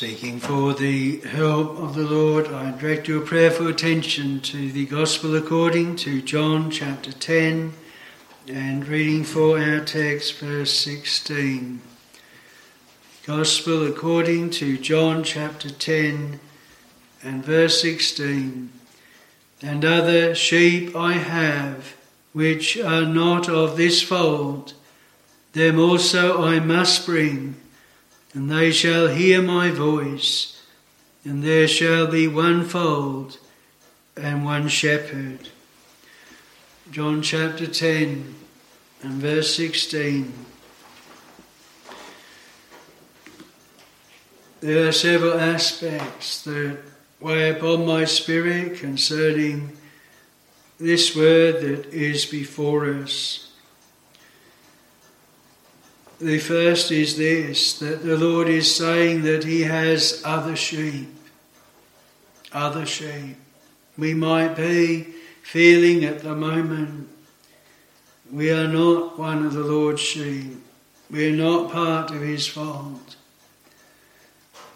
Seeking for the help of the Lord, I direct your prayerful attention to the Gospel according to John chapter 10 and reading for our text, verse 16. Gospel according to John chapter 10 and verse 16. And other sheep I have, which are not of this fold, them also I must bring and they shall hear my voice, and there shall be one fold and one shepherd. John chapter 10 and verse 16. There are several aspects that weigh upon my spirit concerning this word that is before us. The first is this that the Lord is saying that He has other sheep. Other sheep. We might be feeling at the moment we are not one of the Lord's sheep. We are not part of His fold.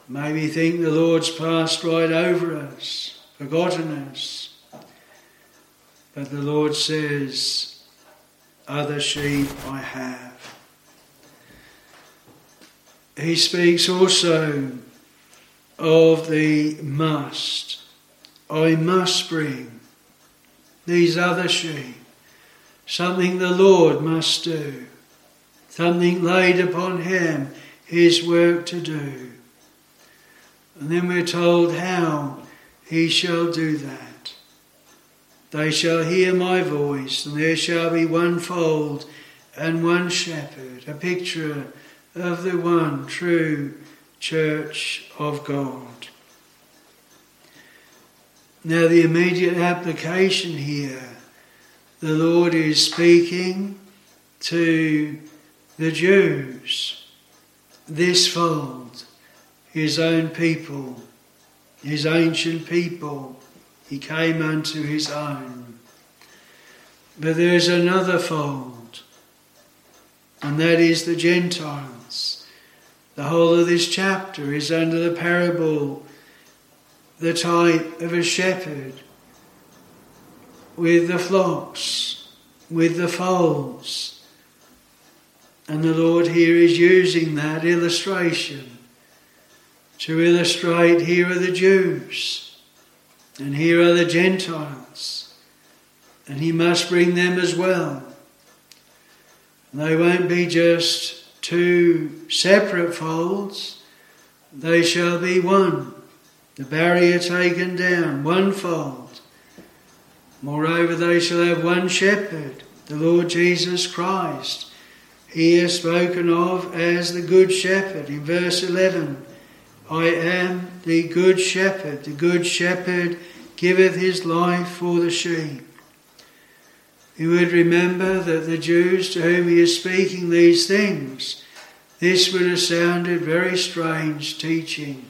Maybe think the Lord's passed right over us, forgotten us. But the Lord says, Other sheep I have. He speaks also of the must. I must bring these other sheep. Something the Lord must do. Something laid upon him, his work to do. And then we're told how he shall do that. They shall hear my voice, and there shall be one fold and one shepherd. A picture of the one true church of God. Now, the immediate application here, the Lord is speaking to the Jews, this fold, his own people, his ancient people. He came unto his own. But there's another fold, and that is the Gentile. The whole of this chapter is under the parable, the type of a shepherd with the flocks, with the folds. And the Lord here is using that illustration to illustrate here are the Jews and here are the Gentiles, and He must bring them as well. They won't be just two separate folds, they shall be one. The barrier taken down, one fold. Moreover, they shall have one shepherd, the Lord Jesus Christ. He is spoken of as the Good Shepherd in verse 11. I am the Good Shepherd. The Good Shepherd giveth his life for the sheep. You would remember that the Jews to whom he is speaking these things, this would have sounded very strange teaching.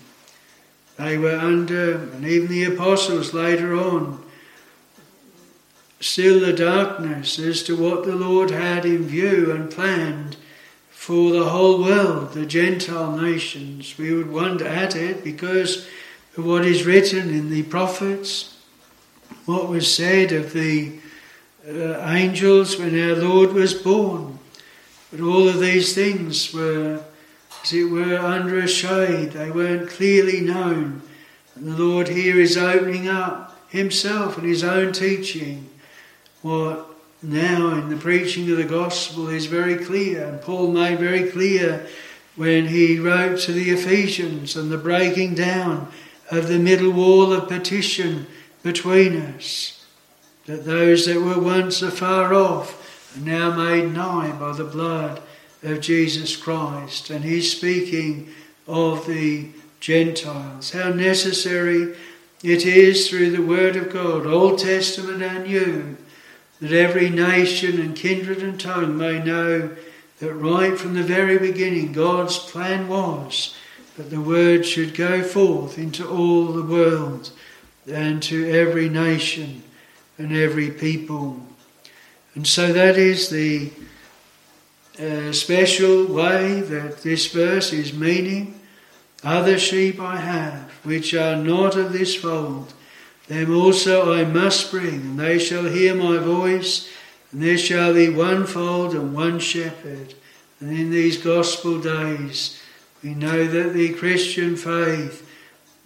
They were under, and even the apostles later on, still the darkness as to what the Lord had in view and planned for the whole world, the Gentile nations. We would wonder at it because of what is written in the prophets, what was said of the angels when our Lord was born. But all of these things were, as it were, under a shade. They weren't clearly known. And the Lord here is opening up Himself and His own teaching. What now in the preaching of the gospel is very clear. And Paul made very clear when he wrote to the Ephesians and the breaking down of the middle wall of partition between us that those that were once afar off are now made nigh by the blood of Jesus Christ. And he's speaking of the Gentiles. How necessary it is through the Word of God, Old Testament and New, that every nation and kindred and tongue may know that right from the very beginning God's plan was that the Word should go forth into all the world and to every nation and every people. And so that is the uh, special way that this verse is meaning. Other sheep I have, which are not of this fold. Them also I must bring, and they shall hear my voice, and there shall be one fold and one shepherd. And in these gospel days, we know that the Christian faith,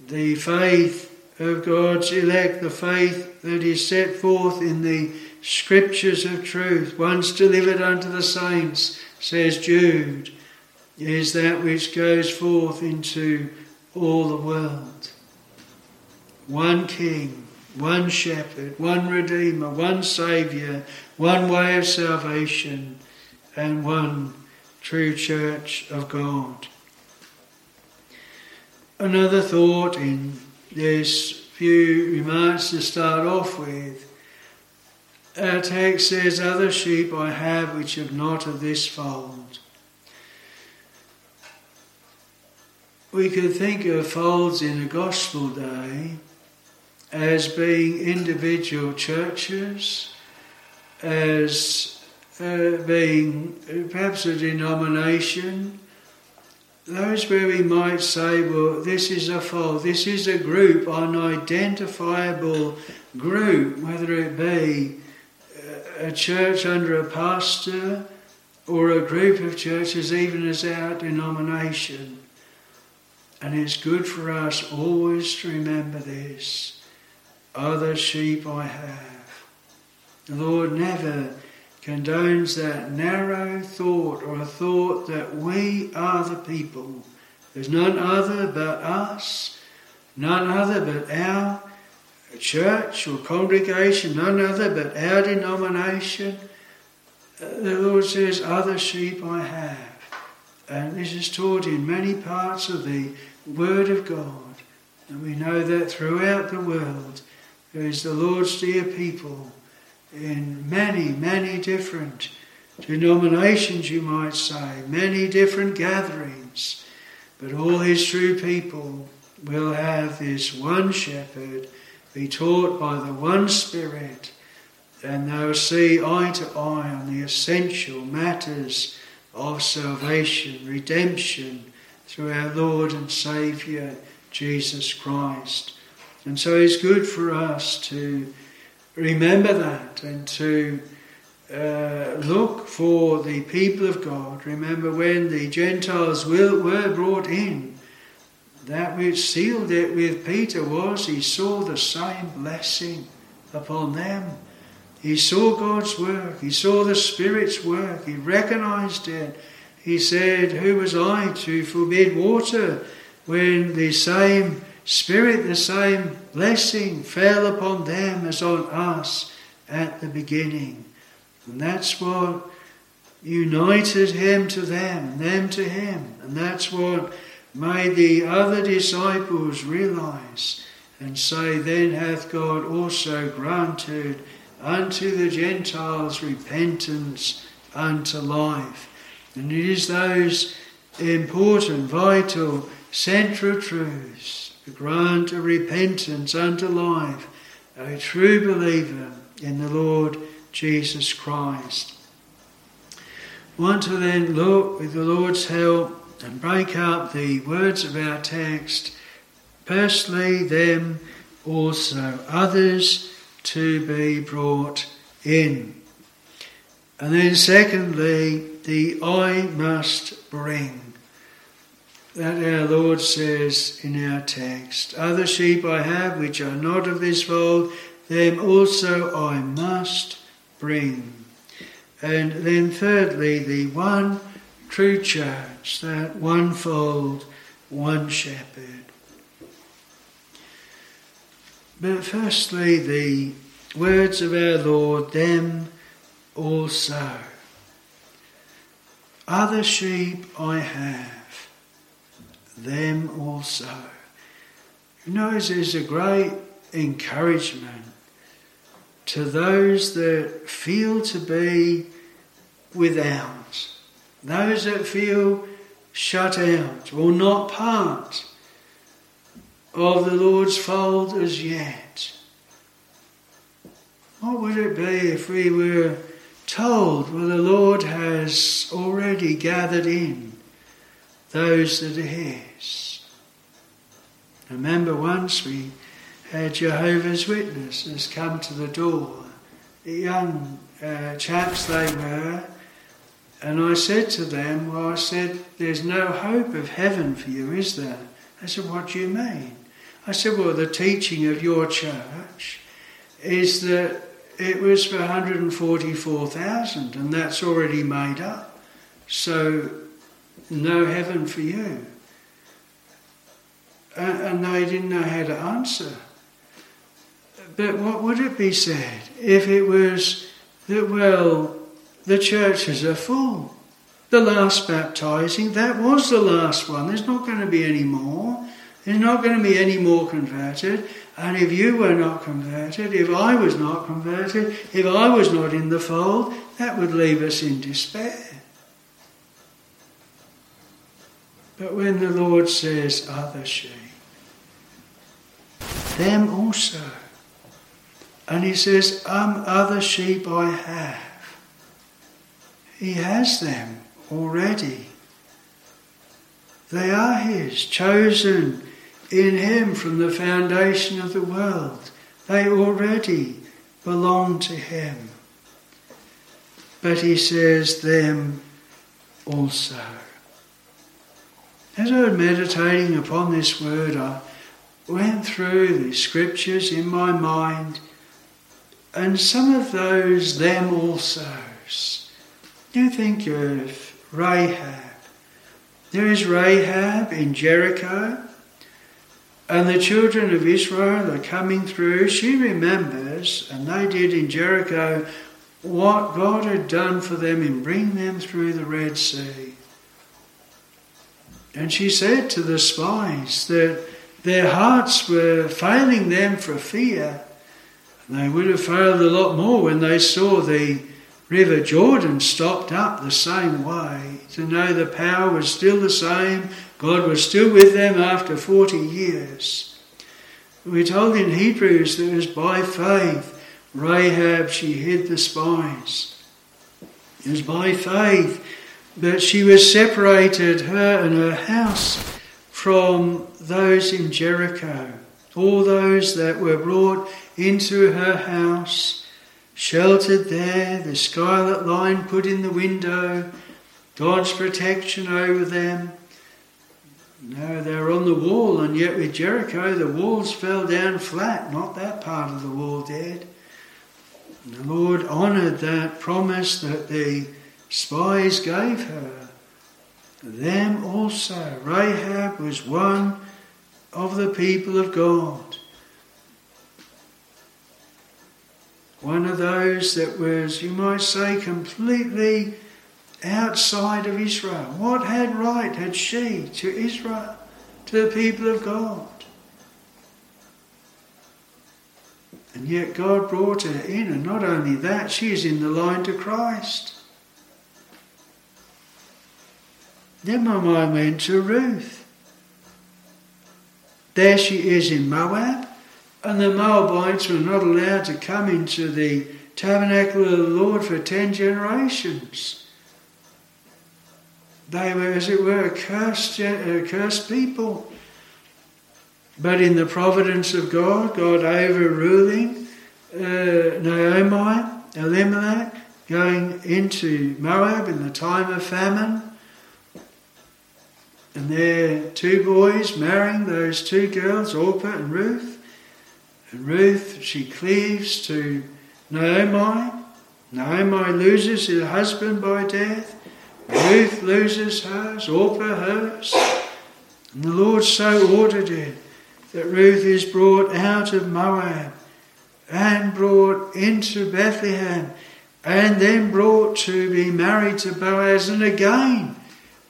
the faith of God's elect, the faith that is set forth in the scriptures of truth, once delivered unto the saints, says Jude, is that which goes forth into all the world. One King, one Shepherd, one Redeemer, one Saviour, one way of salvation, and one true Church of God. Another thought in this few remarks to start off with. Our text says, Other sheep I have which have not of this fold. We could think of folds in a gospel day as being individual churches, as uh, being perhaps a denomination, those where we might say, well, this is a fold, this is a group, an identifiable group, whether it be uh, a church under a pastor or a group of churches, even as our denomination. And it's good for us always to remember this. Other sheep I have. The Lord never condones that narrow thought or a thought that we are the people. There's none other but us, none other but our church or congregation, none other but our denomination. The Lord says, Other sheep I have. And this is taught in many parts of the Word of God. And we know that throughout the world there is the Lord's dear people in many, many different denominations, you might say, many different gatherings. But all his true people will have this one shepherd, be taught by the one Spirit, and they'll see eye to eye on the essential matters of salvation, redemption through our Lord and Saviour Jesus Christ. And so it's good for us to remember that and to uh, look for the people of God. Remember when the Gentiles will, were brought in, that which sealed it with Peter was he saw the same blessing upon them. He saw God's work, he saw the Spirit's work, he recognized it. He said, Who was I to forbid water when the same Spirit, the same blessing fell upon them as on us at the beginning. And that's what united him to them, them to him. And that's what made the other disciples realize and say, Then hath God also granted unto the Gentiles repentance unto life. And it is those important, vital, central truths to grant a repentance unto life, a true believer in the Lord Jesus Christ. want to then look with the Lord's help and break up the words of our text. Personally, them also, others to be brought in. And then, secondly, the I must bring that our Lord says in our text Other sheep I have which are not of this fold, them also I must bring. And then, thirdly, the one true church, that one fold, one shepherd. But firstly, the words of our Lord, them also. Other sheep I have them also. You know, a great encouragement to those that feel to be without, those that feel shut out or not part of the Lord's fold as yet. What would it be if we were told, well, the Lord has already gathered in those that are His. remember once we had Jehovah's Witnesses come to the door, the young uh, chaps they were, and I said to them, Well, I said, there's no hope of heaven for you, is there? They said, What do you mean? I said, Well, the teaching of your church is that it was for 144,000 and that's already made up. So, no heaven for you. And they didn't know how to answer. But what would it be said if it was that, well, the churches are full? The last baptizing, that was the last one. There's not going to be any more. There's not going to be any more converted. And if you were not converted, if I was not converted, if I was not in the fold, that would leave us in despair. But when the Lord says, other sheep, them also. And he says, um, other sheep I have. He has them already. They are his, chosen in him from the foundation of the world. They already belong to him. But he says, them also. As I was meditating upon this word, I went through the scriptures in my mind, and some of those them also's. You think of Rahab. There is Rahab in Jericho. And the children of Israel are coming through. She remembers, and they did in Jericho, what God had done for them in bringing them through the Red Sea. And she said to the spies that their hearts were failing them for fear. They would have failed a lot more when they saw the River Jordan stopped up the same way, to know the power was still the same, God was still with them after 40 years. We're told in Hebrews that it was by faith Rahab she hid the spies. It was by faith that she was separated, her and her house, from those in Jericho. All those that were brought into her house, sheltered there, the scarlet line put in the window, God's protection over them. No, they were on the wall, and yet with Jericho, the walls fell down flat, not that part of the wall dead. And the Lord honoured that promise that the spies gave her. Them also. Rahab was one of the people of God. One of those that was, you might say, completely outside of Israel. What had right had she to Israel, to the people of God? And yet God brought her in, and not only that, she is in the line to Christ. Then my mind went to Ruth. There she is in Moab, and the Moabites were not allowed to come into the tabernacle of the Lord for ten generations. They were, as it were, a cursed, a cursed people. But in the providence of God, God overruling uh, Naomi, Elimelech, going into Moab in the time of famine, and their two boys marrying those two girls, Orpah and Ruth. And Ruth, she cleaves to Naomi. Naomi loses her husband by death. Ruth loses hers, Orpah hers. And the Lord so ordered it that Ruth is brought out of Moab and brought into Bethlehem and then brought to be married to Boaz and again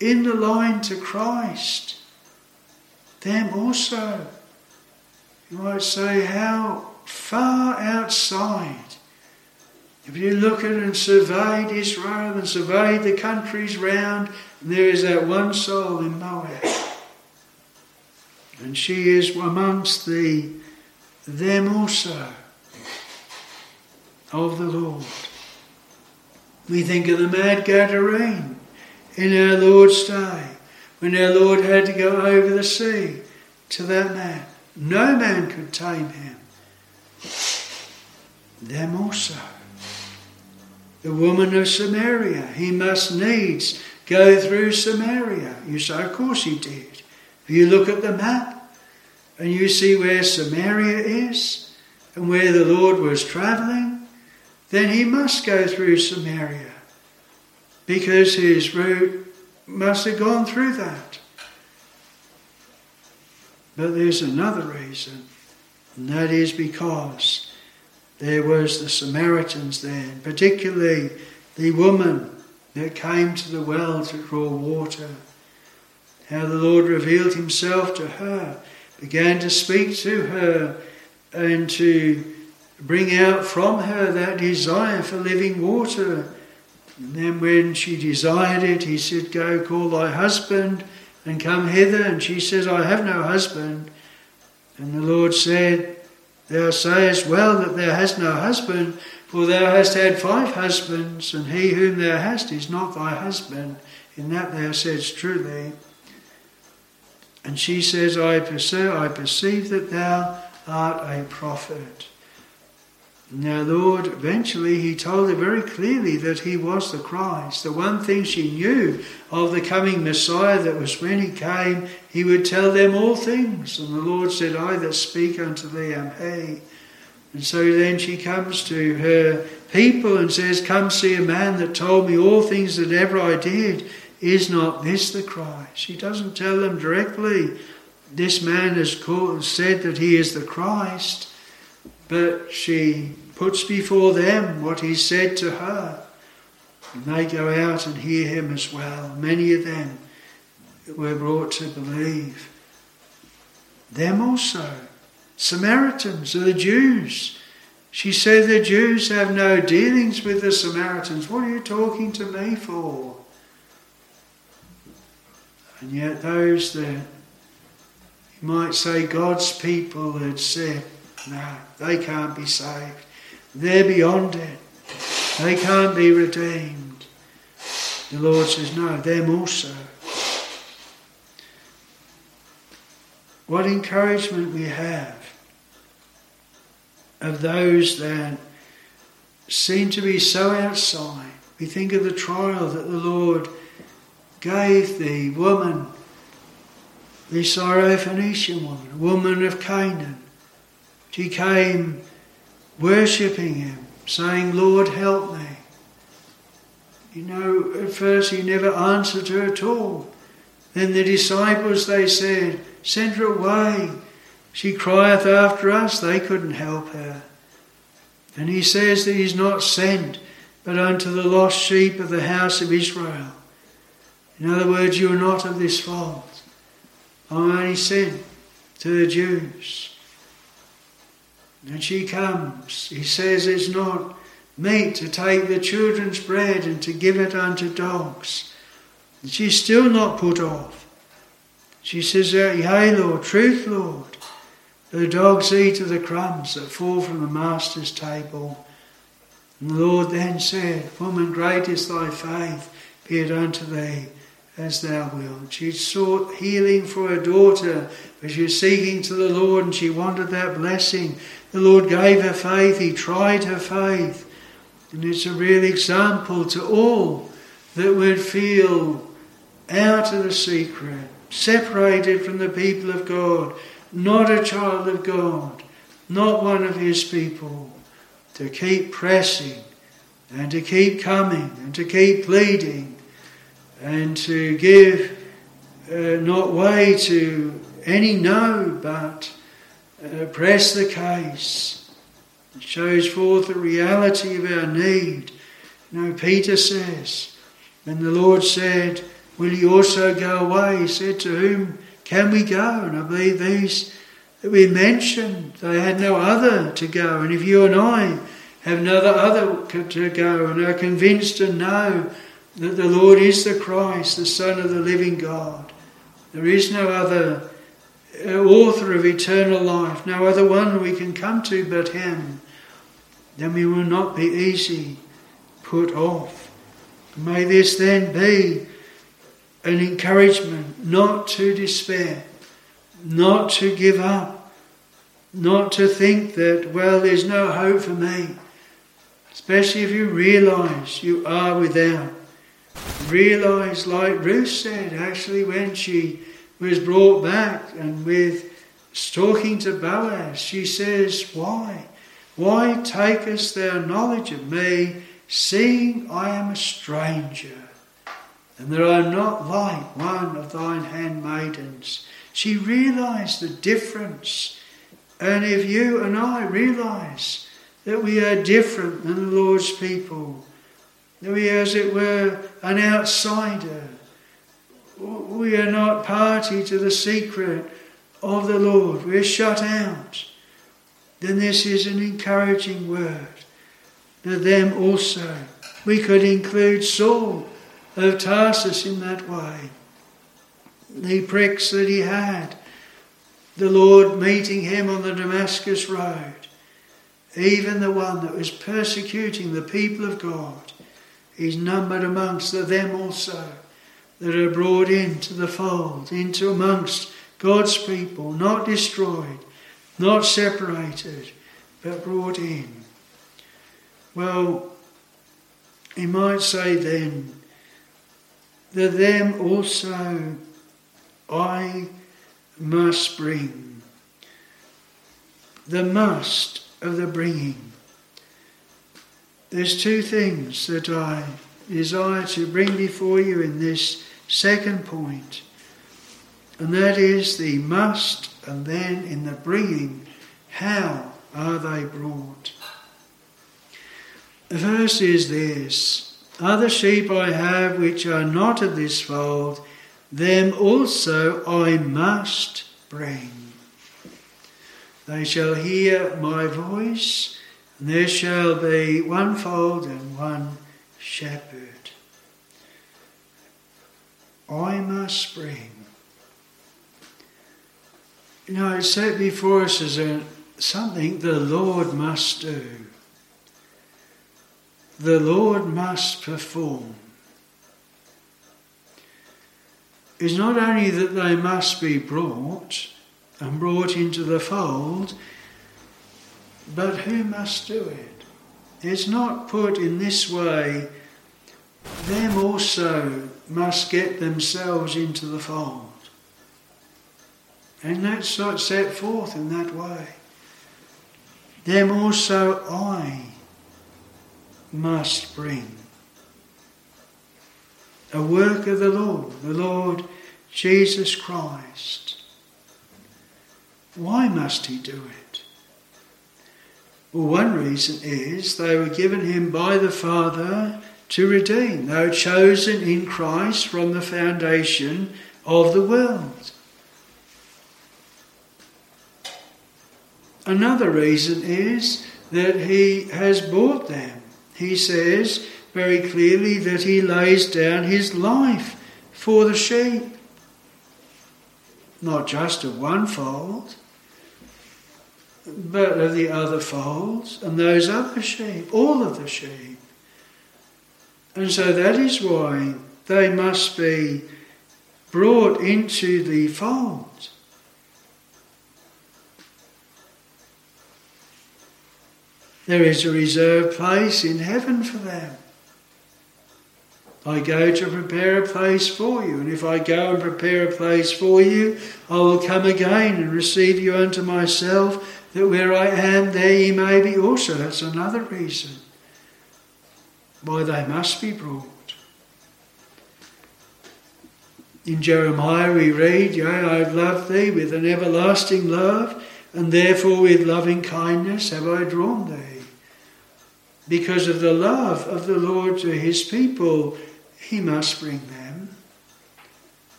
in the line to Christ. Them also. You might say, how far outside if you look at and surveyed Israel and surveyed the countries round, there is that one soul in Moab. And she is amongst the them also of the Lord. We think of the mad Gadarene in our Lord's day, when our Lord had to go over the sea. to that man. No man could tame him. Them also. The woman of Samaria, he must needs go through Samaria. You say, of course he did. If you look at the map and you see where Samaria is and where the Lord was travelling, then he must go through Samaria because his route must have gone through that. But there's another reason, and that is because there was the Samaritans there, particularly the woman that came to the well to draw water. How the Lord revealed himself to her, began to speak to her, and to bring out from her that desire for living water. And then, when she desired it, he said, Go call thy husband and come hither. And she says, I have no husband. And the Lord said, Thou sayest well that thou hast no husband, for thou hast had five husbands, and he whom thou hast is not thy husband. In that thou saidst truly. And she says, I perceive, I perceive that thou art a prophet. Now, Lord, eventually he told her very clearly that he was the Christ. The one thing she knew of the coming Messiah that was when he came, he would tell them all things. And the Lord said, I that speak unto thee am he. And so then she comes to her people and says, Come see a man that told me all things that ever I did. Is not this the Christ? She doesn't tell them directly, This man has said that he is the Christ. But she puts before them what he said to her. And they go out and hear him as well. Many of them were brought to believe. Them also. Samaritans are the Jews. She said the Jews have no dealings with the Samaritans. What are you talking to me for? And yet, those that you might say God's people had said, no, they can't be saved. They're beyond it. They can't be redeemed. The Lord says, No, them also. What encouragement we have of those that seem to be so outside. We think of the trial that the Lord gave the woman, the Syrophoenician woman, woman of Canaan. She came worshipping Him, saying, Lord, help me. You know, at first He never answered her at all. Then the disciples, they said, Send her away. She crieth after us. They couldn't help her. And he says that he's not sent, but unto the lost sheep of the house of Israel. In other words, you are not of this fault. I'm only sent to the Jews. And she comes. He says it's not meet to take the children's bread and to give it unto dogs. And she's still not put off. She says, uh, Yea, Lord, truth, Lord. The dogs eat of the crumbs that fall from the master's table. And the Lord then said, Woman, great is thy faith, be it unto thee as thou wilt. She sought healing for her daughter, but she was seeking to the Lord and she wanted that blessing. The Lord gave her faith, He tried her faith. And it's a real example to all that would feel out of the secret, separated from the people of God, not a child of God, not one of His people, to keep pressing and to keep coming and to keep pleading and to give uh, not way to any no, but uh, press the case. It shows forth the reality of our need. You know, Peter says, and the Lord said, Will you also go away? He said, To whom can we go? And I believe these that we mentioned, they had no other to go. And if you and I have no other to go and are convinced and know that the Lord is the Christ, the Son of the living God. There is no other author of eternal life, no other one we can come to but Him. Then we will not be easy put off. May this then be an encouragement not to despair, not to give up, not to think that, well, there's no hope for me. Especially if you realize you are without. Realize, like Ruth said, actually, when she was brought back and with talking to Boaz, she says, Why? Why takest thou knowledge of me, seeing I am a stranger, and that I am not like one of thine handmaidens? She realized the difference. And if you and I realize that we are different than the Lord's people, that we as it were, an outsider, we are not party to the secret of the Lord, we're shut out, then this is an encouraging word. To them also. We could include Saul of Tarsus in that way. The pricks that he had, the Lord meeting him on the Damascus road, even the one that was persecuting the people of God, is numbered amongst the them also that are brought into the fold, into amongst God's people, not destroyed, not separated, but brought in. Well, he might say then that them also I must bring. The must of the bringing. There's two things that I desire to bring before you in this second point, and that is the must, and then in the bringing, how are they brought? The first is this Other sheep I have which are not of this fold, them also I must bring. They shall hear my voice, and there shall be one fold and one shepherd. I must bring. You know, it's set before us as a, something the Lord must do. The Lord must perform. is not only that they must be brought and brought into the fold, but who must do it? It's not put in this way, them also must get themselves into the fold. And that's set forth in that way. Them also I must bring a work of the Lord, the Lord Jesus Christ. Why must he do it? Well, one reason is they were given him by the Father to redeem. They were chosen in Christ from the foundation of the world. Another reason is that he has bought them. He says, very clearly that he lays down his life for the sheep. Not just of one fold, but of the other folds and those other sheep, all of the sheep. And so that is why they must be brought into the fold. There is a reserved place in heaven for them. I go to prepare a place for you. And if I go and prepare a place for you, I will come again and receive you unto myself, that where I am, there ye may be also. That's another reason why they must be brought. In Jeremiah we read, Yea, I have loved thee with an everlasting love, and therefore with loving kindness have I drawn thee. Because of the love of the Lord to his people, he must bring them.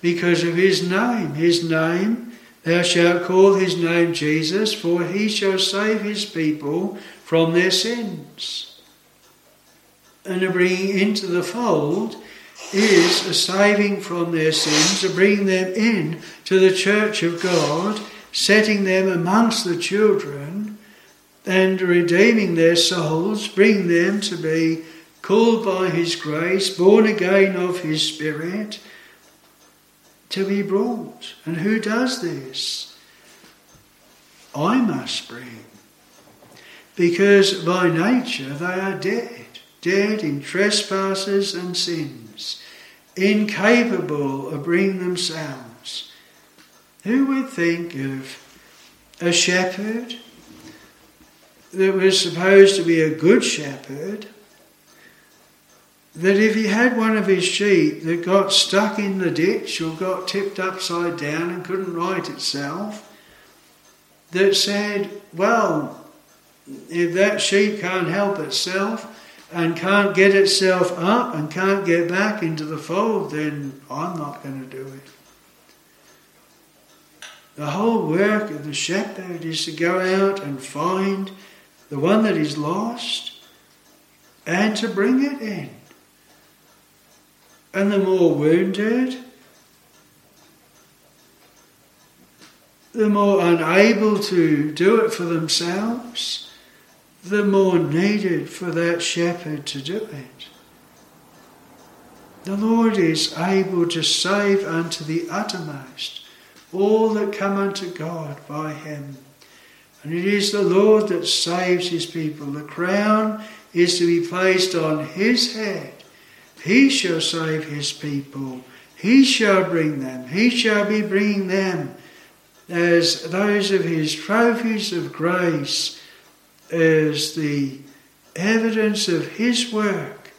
Because of his name, his name, thou shalt call his name Jesus, for he shall save his people from their sins. And a bringing into the fold is a saving from their sins, a bringing them in to the church of God, setting them amongst the children, and redeeming their souls, bringing them to be called by His grace, born again of His Spirit, to be brought. And who does this? I must bring. Because by nature they are dead, dead in trespasses and sins, incapable of bringing themselves. Who would think of a shepherd that was supposed to be a good shepherd, that if he had one of his sheep that got stuck in the ditch or got tipped upside down and couldn't right itself, that said, Well, if that sheep can't help itself and can't get itself up and can't get back into the fold, then I'm not going to do it. The whole work of the shepherd is to go out and find the one that is lost, and to bring it in. And the more wounded, the more unable to do it for themselves, the more needed for that shepherd to do it. The Lord is able to save unto the uttermost all that come unto God by him. And it is the Lord that saves his people. The crown is to be placed on his head. He shall save his people. He shall bring them. He shall be bringing them as those of his trophies of grace, as the evidence of his work.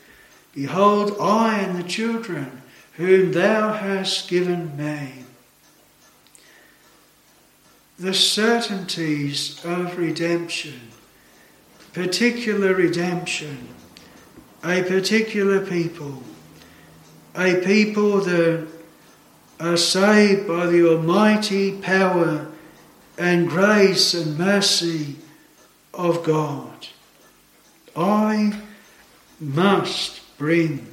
Behold, I and the children whom thou hast given me the certainties of redemption, particular redemption, a particular people, a people that are saved by the almighty power and grace and mercy of God. I must bring.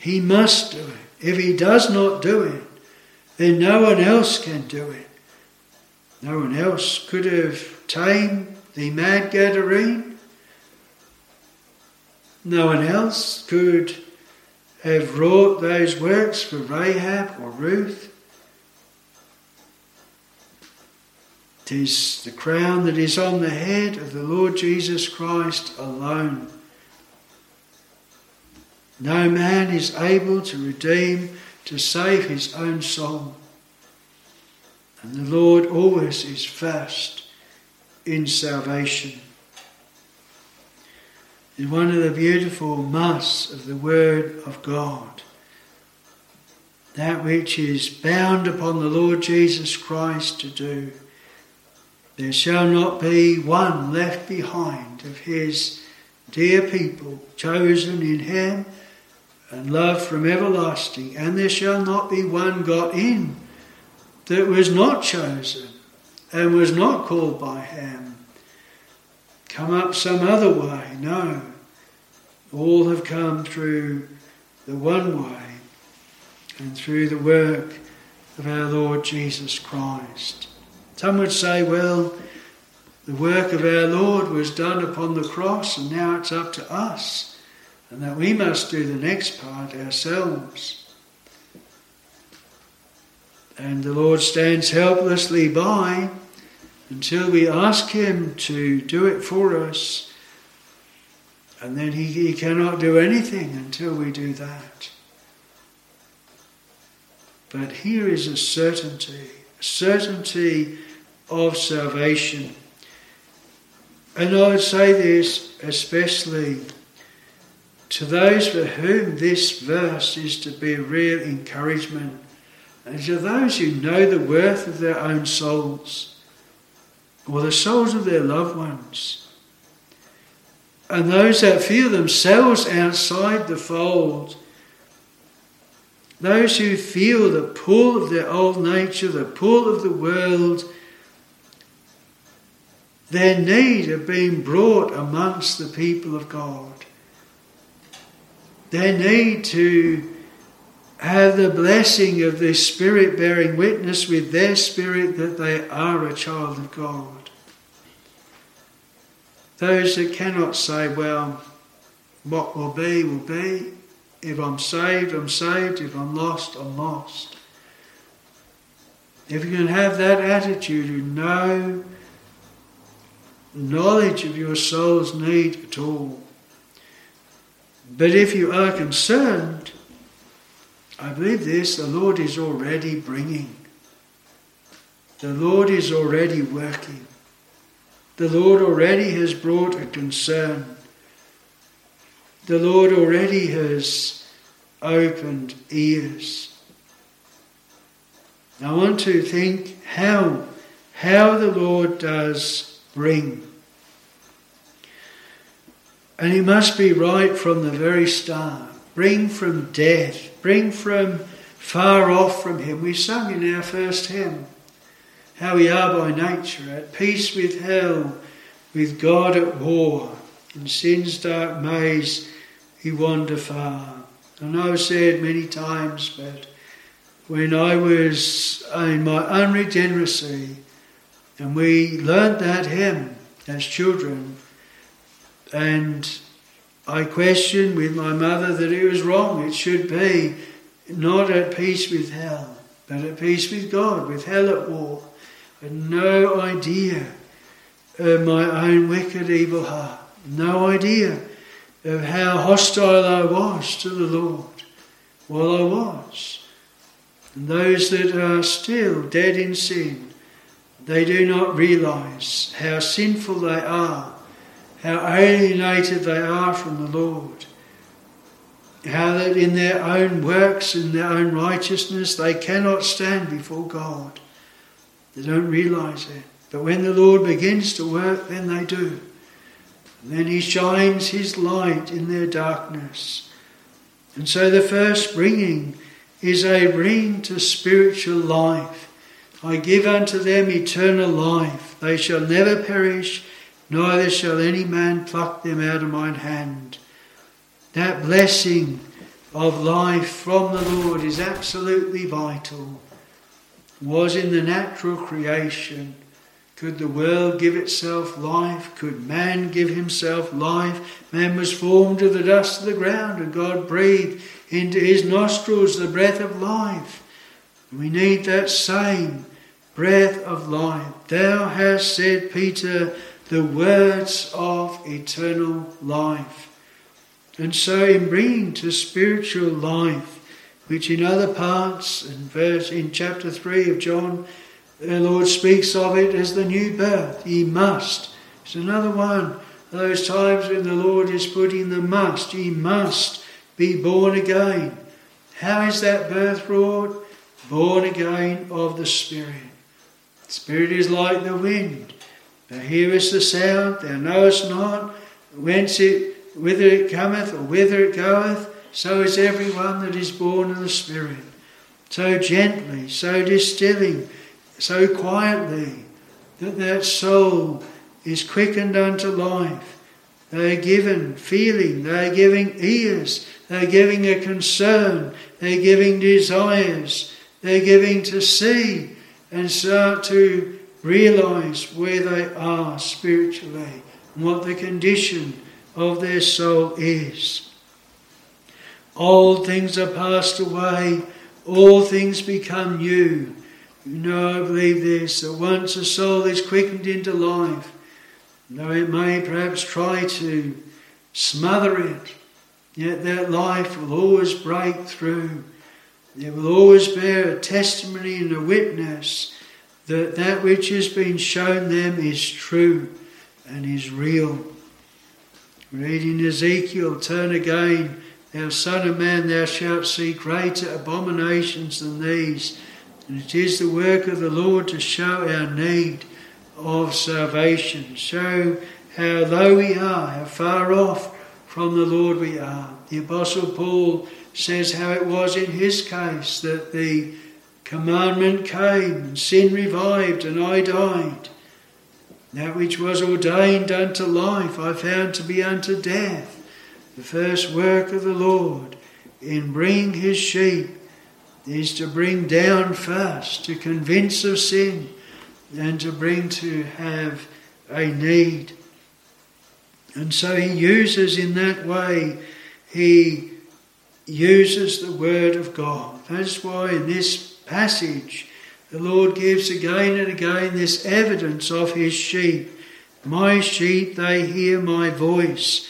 He must do it. If he does not do it, then no one else can do it. No one else could have tamed the mad Gadarene. No one else could have wrought those works for Rahab or Ruth. It is the crown that is on the head of the Lord Jesus Christ alone. No man is able to redeem, to save his own soul. And the Lord always is first in salvation. In one of the beautiful mass of the Word of God, that which is bound upon the Lord Jesus Christ to do, there shall not be one left behind of his dear people, chosen in him and loved from everlasting, and there shall not be one got in that was not chosen and was not called by him come up some other way. No. All have come through the one way and through the work of our Lord Jesus Christ. Some would say, well, the work of our Lord was done upon the cross and now it's up to us, and that we must do the next part ourselves. And the Lord stands helplessly by until we ask Him to do it for us. And then he, he cannot do anything until we do that. But here is a certainty, certainty of salvation. And I would say this especially to those for whom this verse is to be a real encouragement and to those who know the worth of their own souls or the souls of their loved ones, and those that feel themselves outside the fold, those who feel the pull of their old nature, the pull of the world, their need of being brought amongst the people of God, their need to have the blessing of the Spirit bearing witness with their spirit that they are a child of God. Those that cannot say, well, what will be, will be. If I'm saved, I'm saved. If I'm lost, I'm lost. if you can have that attitude of no knowledge of your soul's need at all, but if you are concerned, I believe this the Lord is already bringing. The Lord is already working. The Lord already has brought a concern. The Lord already has opened ears. I want to think how, how the Lord does bring. And it must be right from the very start. Bring from death, bring from far off from Him. We sung in our first hymn how we are by nature at peace with hell, with God at war. In sin's dark maze we wander far. And I've said many times, but when I was in my unregeneracy, and we learnt that hymn as children, and I questioned with my mother that it was wrong. It should be not at peace with hell, but at peace with God, with hell at war. Had no idea of my own wicked, evil heart. No idea of how hostile I was to the Lord while I was. And those that are still dead in sin, they do not realize how sinful they are how alienated they are from the Lord, how that in their own works in their own righteousness they cannot stand before God. They don't realize it. But when the Lord begins to work, then they do. Then He shines His light in their darkness. And so the first bringing is a ring to spiritual life. I give unto them eternal life. They shall never perish, neither shall any man pluck them out of mine hand. That blessing of life from the Lord is absolutely vital. Was in the natural creation. Could the world give itself life? Could man give himself life? Man was formed of the dust of the ground, and God breathed into his nostrils the breath of life. We need that same breath of life. Thou hast said, Peter, the words of eternal life. And so, in bringing to spiritual life, which in other parts, in verse in chapter three of John, the Lord speaks of it as the new birth. Ye must. It's another one those times when the Lord is putting the must. Ye must be born again. How is that birth wrought? Born again of the Spirit. The Spirit is like the wind. Thou hearest the sound, thou knowest not whence it, whither it cometh or whither it goeth. So is every one that is born of the Spirit. So gently, so distilling, so quietly, that that soul is quickened unto life. They are given feeling, they are giving ears, they are giving a concern, they are giving desires, they are giving to see and start to realize where they are spiritually and what the condition of their soul is. All things are passed away, all things become new. You know, I believe this that once a soul is quickened into life, though it may perhaps try to smother it, yet that life will always break through. It will always bear a testimony and a witness that that which has been shown them is true and is real. Reading Ezekiel, turn again, thou son of man, thou shalt see greater abominations than these. And it is the work of the Lord to show our need of salvation, show how low we are, how far off from the Lord we are. The Apostle Paul says how it was in his case that the commandment came, and sin revived, and I died. That which was ordained unto life I found to be unto death. The first work of the Lord in bringing his sheep is to bring down first, to convince of sin, and to bring to have a need. And so he uses in that way, he uses the word of God. That's why in this passage the Lord gives again and again this evidence of his sheep. My sheep, they hear my voice.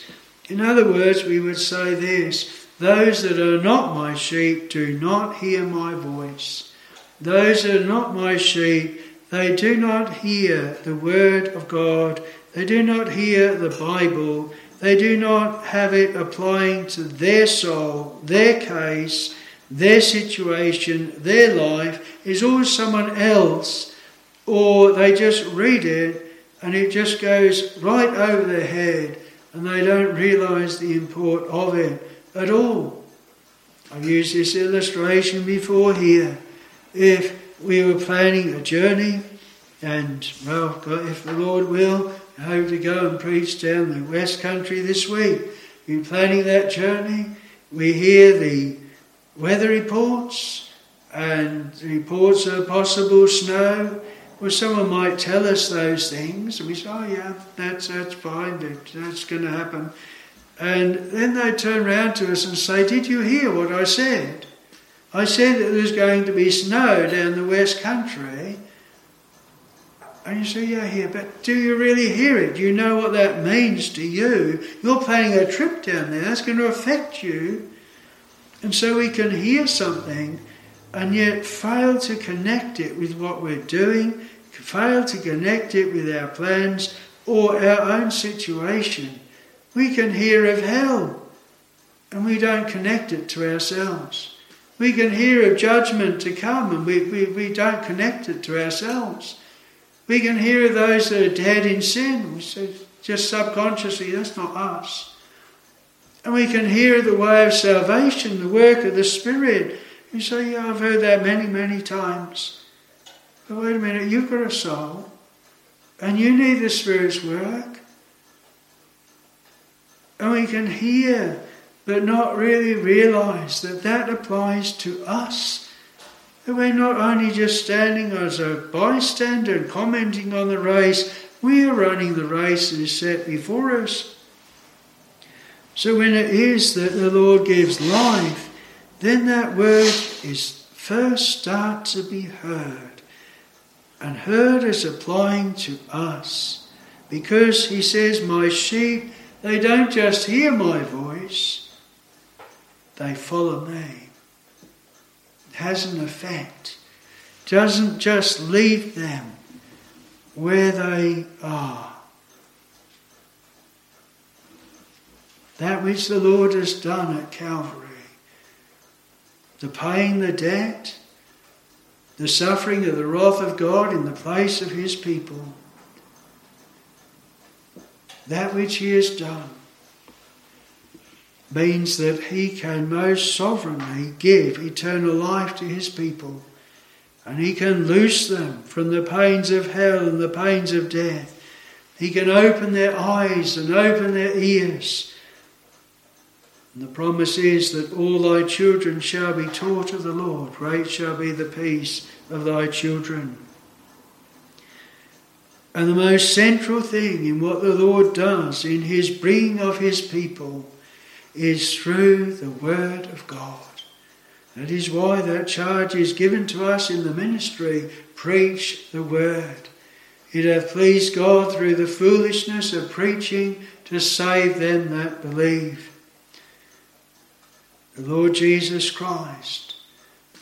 In other words, we would say this those that are not my sheep do not hear my voice. Those that are not my sheep, they do not hear the word of God. They do not hear the Bible. They do not have it applying to their soul, their case, their situation, their life. Is always someone else, or they just read it and it just goes right over their head and they don't realize the import of it at all. I've used this illustration before here. If we were planning a journey, and well, if the Lord will, I hope to go and preach down the West Country this week. We're planning that journey. We hear the weather reports and reports of possible snow. Well, someone might tell us those things, and we say, "Oh, yeah, that's that's fine. That's going to happen." And then they turn around to us and say, Did you hear what I said? I said that there's going to be snow down the West Country. And you say, Yeah, hear, but do you really hear it? Do you know what that means to you? You're planning a trip down there, that's going to affect you. And so we can hear something and yet fail to connect it with what we're doing, fail to connect it with our plans or our own situation. We can hear of hell and we don't connect it to ourselves. We can hear of judgment to come and we, we, we don't connect it to ourselves. We can hear of those that are dead in sin. We say just subconsciously, that's not us. And we can hear the way of salvation, the work of the Spirit. You say, yeah, I've heard that many, many times. But wait a minute, you've got a soul and you need the Spirit's work. Oh, and we can hear, but not really realize that that applies to us. That we're not only just standing as a bystander and commenting on the race, we are running the race that is set before us. So when it is that the Lord gives life, then that word is first start to be heard. And heard as applying to us. Because he says, My sheep they don't just hear my voice, they follow me. It has an effect. Doesn't just leave them where they are. That which the Lord has done at Calvary, the paying the debt, the suffering of the wrath of God in the place of his people that which he has done means that he can most sovereignly give eternal life to his people and he can loose them from the pains of hell and the pains of death. He can open their eyes and open their ears. And the promise is that all thy children shall be taught of the Lord. Great shall be the peace of thy children. And the most central thing in what the Lord does in his bringing of his people is through the Word of God. That is why that charge is given to us in the ministry preach the Word. It hath pleased God through the foolishness of preaching to save them that believe. The Lord Jesus Christ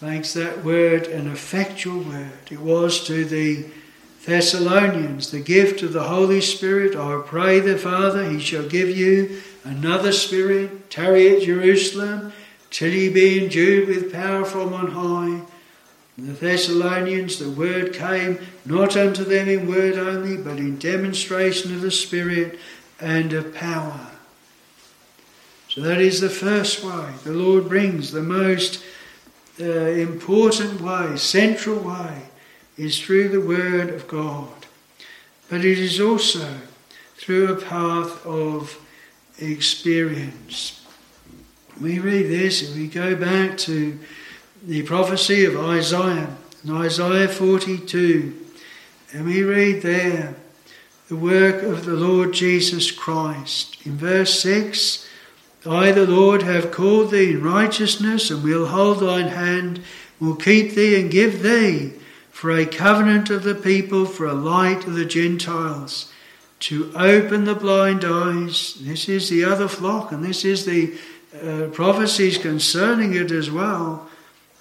makes that word an effectual word. It was to the Thessalonians, the gift of the Holy Spirit. I pray the Father, He shall give you another Spirit, tarry at Jerusalem, till ye be endued with power from on high. And the Thessalonians, the word came not unto them in word only, but in demonstration of the Spirit and of power. So that is the first way. The Lord brings the most uh, important way, central way is through the Word of God, but it is also through a path of experience. We read this if we go back to the prophecy of Isaiah, in Isaiah 42, and we read there the work of the Lord Jesus Christ. In verse 6, I, the Lord, have called thee in righteousness, and will hold thine hand, will keep thee and give thee for a covenant of the people, for a light of the Gentiles, to open the blind eyes. This is the other flock, and this is the uh, prophecies concerning it as well.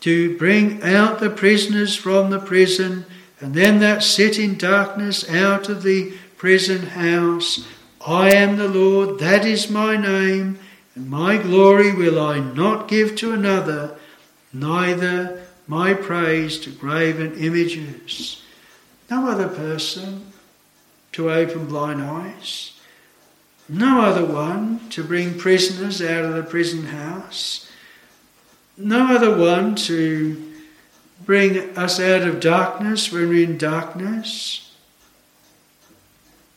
To bring out the prisoners from the prison, and then that sit in darkness out of the prison house. I am the Lord, that is my name, and my glory will I not give to another, neither my praise to graven images. No other person to open blind eyes. No other one to bring prisoners out of the prison house. No other one to bring us out of darkness when we're in darkness.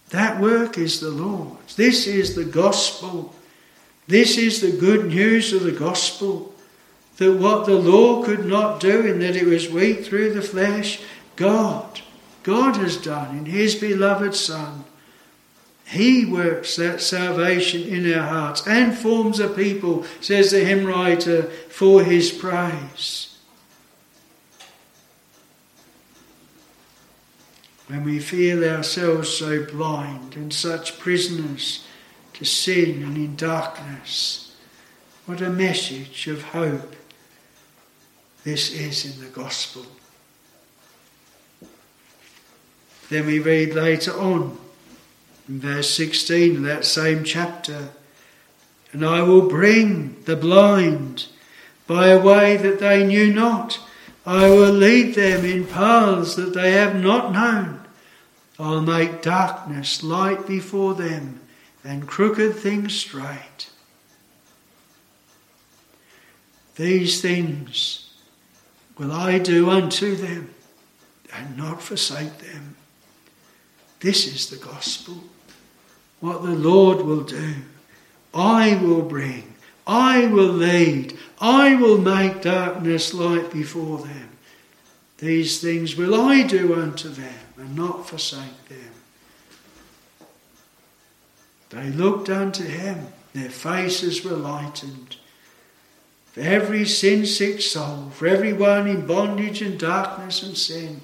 That work is the Lord's. This is the gospel. This is the good news of the gospel that what the law could not do, in that it was weak through the flesh, God, God has done in His beloved Son. He works that salvation in our hearts and forms a people, says the hymn writer, for His praise. When we feel ourselves so blind and such prisoners to sin and in darkness, what a message of hope this is in the gospel. Then we read later on in verse 16 of that same chapter And I will bring the blind by a way that they knew not. I will lead them in paths that they have not known. I'll make darkness light before them and crooked things straight. These things will I do unto them and not forsake them. This is the gospel. What the Lord will do. I will bring, I will lead, I will make darkness light before them. These things will I do unto them and not forsake them. They looked unto him, their faces were lightened. For every sin sick soul, for everyone in bondage and darkness and sin,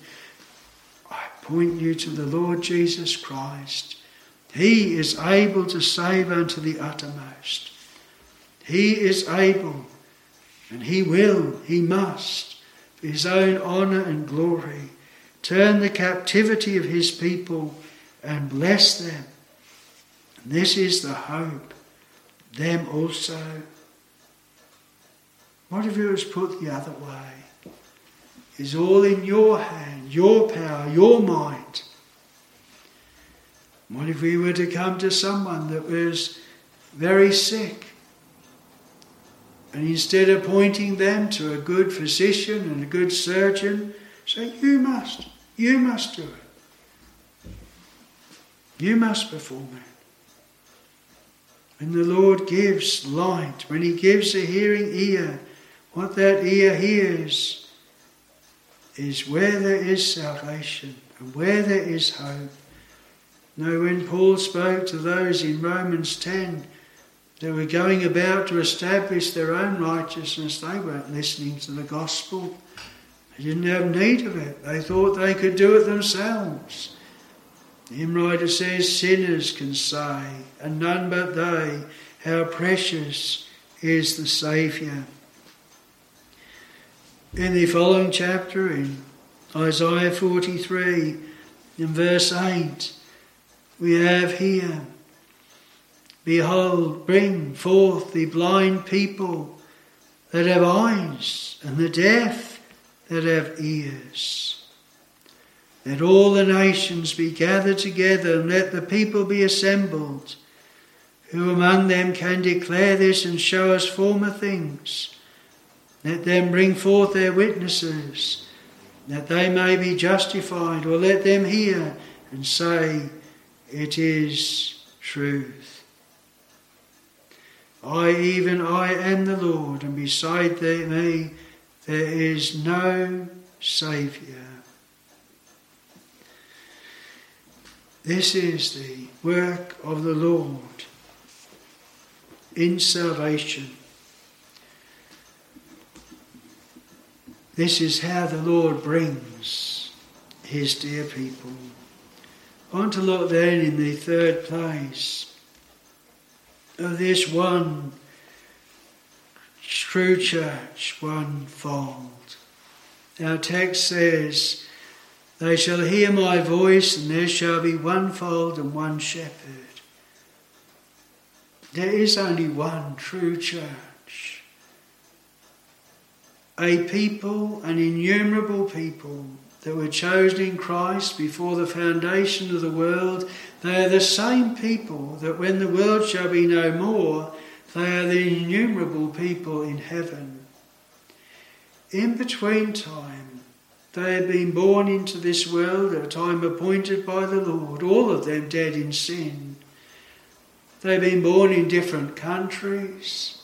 I point you to the Lord Jesus Christ. He is able to save unto the uttermost. He is able, and He will, He must, for His own honour and glory, turn the captivity of His people and bless them. And this is the hope, them also what if it was put the other way? Is all in your hand, your power, your mind. What if we were to come to someone that was very sick? And instead of pointing them to a good physician and a good surgeon, say, You must, you must do it. You must perform it. When the Lord gives light, when He gives a hearing ear, what that ear hears is where there is salvation and where there is hope. Now, when Paul spoke to those in Romans 10 that were going about to establish their own righteousness, they weren't listening to the gospel. They didn't have need of it. They thought they could do it themselves. The hymn writer says, Sinners can say, and none but they, how precious is the Saviour. In the following chapter, in Isaiah 43, in verse 8, we have here Behold, bring forth the blind people that have eyes, and the deaf that have ears. Let all the nations be gathered together, and let the people be assembled. Who among them can declare this and show us former things? Let them bring forth their witnesses, that they may be justified, or let them hear and say, It is truth. I, even I, am the Lord, and beside me there is no Saviour. This is the work of the Lord in salvation. This is how the Lord brings his dear people. I want to look then in the third place of this one true church, one fold. Our text says, They shall hear my voice, and there shall be one fold and one shepherd. There is only one true church. A people, an innumerable people that were chosen in Christ before the foundation of the world. They are the same people that when the world shall be no more, they are the innumerable people in heaven. In between time, they have been born into this world at a time appointed by the Lord, all of them dead in sin. They've been born in different countries.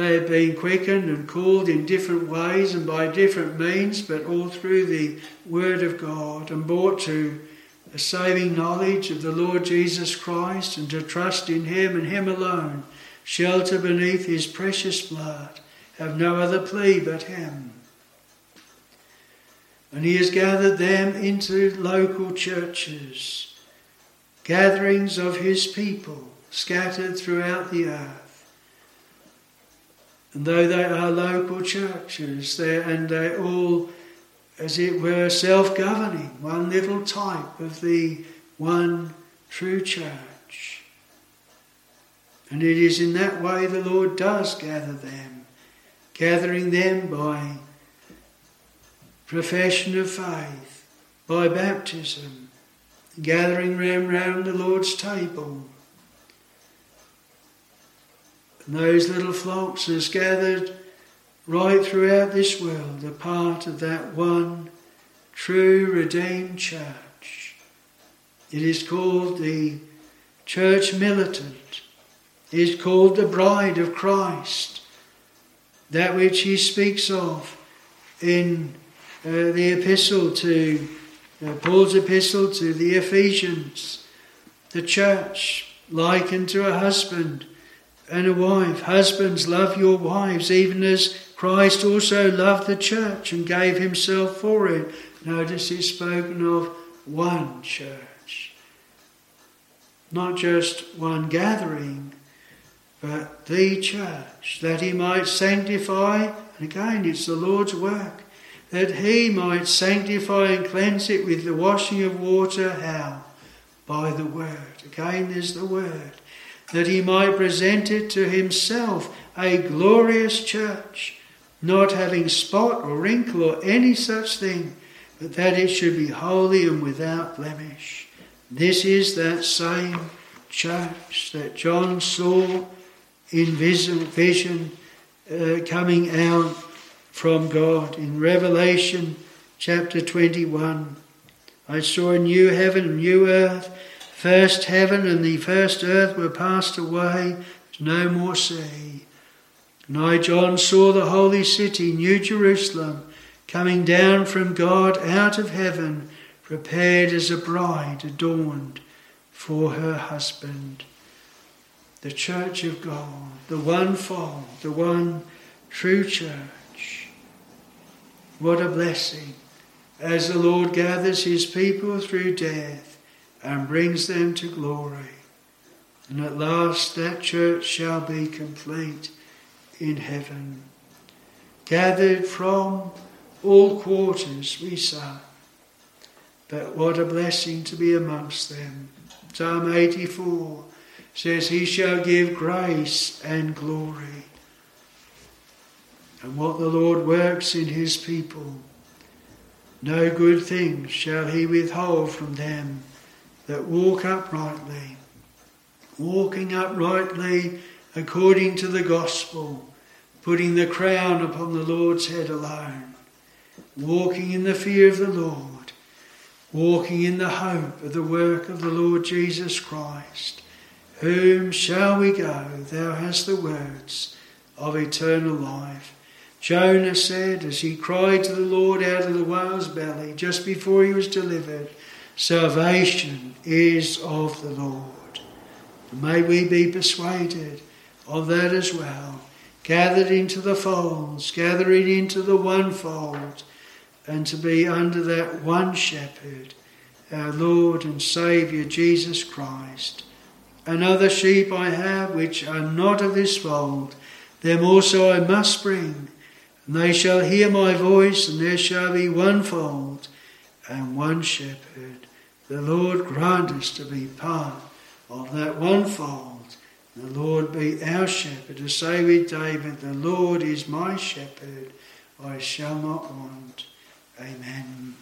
They have been quickened and called in different ways and by different means, but all through the Word of God and brought to a saving knowledge of the Lord Jesus Christ and to trust in Him and Him alone, shelter beneath His precious blood, have no other plea but Him. And He has gathered them into local churches gatherings of his people scattered throughout the earth. And though they are local churches, they and they're all, as it were, self governing, one little type of the one true church. And it is in that way the Lord does gather them, gathering them by profession of faith, by baptism, gathering them round the Lord's table. And those little flocks are gathered right throughout this world are part of that one true redeemed church. It is called the church militant. It is called the bride of Christ. That which he speaks of in uh, the epistle to uh, Paul's epistle to the Ephesians, the church likened to a husband and a wife. Husbands, love your wives, even as Christ also loved the church and gave himself for it. Notice it's spoken of one church, not just one gathering, but the church, that he might sanctify, and again, it's the Lord's work that he might sanctify and cleanse it with the washing of water. How? By the word. Again, there's the word. That he might present it to himself a glorious church, not having spot or wrinkle or any such thing, but that it should be holy and without blemish. This is that same church that John saw in vision, uh, coming out from God. In Revelation chapter 21, I saw a new heaven and new earth. First heaven and the first earth were passed away, no more sea. And I, John, saw the holy city, New Jerusalem, coming down from God out of heaven, prepared as a bride adorned for her husband. The church of God, the one fold, the one true church. What a blessing as the Lord gathers his people through death and brings them to glory. And at last that church shall be complete in heaven. Gathered from all quarters, we say. But what a blessing to be amongst them. Psalm 84 says, He shall give grace and glory and what the Lord works in his people. No good thing shall he withhold from them that walk uprightly, walking uprightly according to the gospel, putting the crown upon the Lord's head alone, walking in the fear of the Lord, walking in the hope of the work of the Lord Jesus Christ. Whom shall we go? Thou hast the words of eternal life. Jonah said as he cried to the Lord out of the whale's belly just before he was delivered, Salvation is of the Lord. may we be persuaded of that as well, gathered into the folds, gathering into the one fold, and to be under that one shepherd, our Lord and Saviour Jesus Christ. And other sheep I have which are not of this fold, them also I must bring, and they shall hear my voice, and there shall be one fold and one shepherd. The Lord grant us to be part of that one fold. The Lord be our shepherd. To say with David, The Lord is my shepherd, I shall not want. Amen.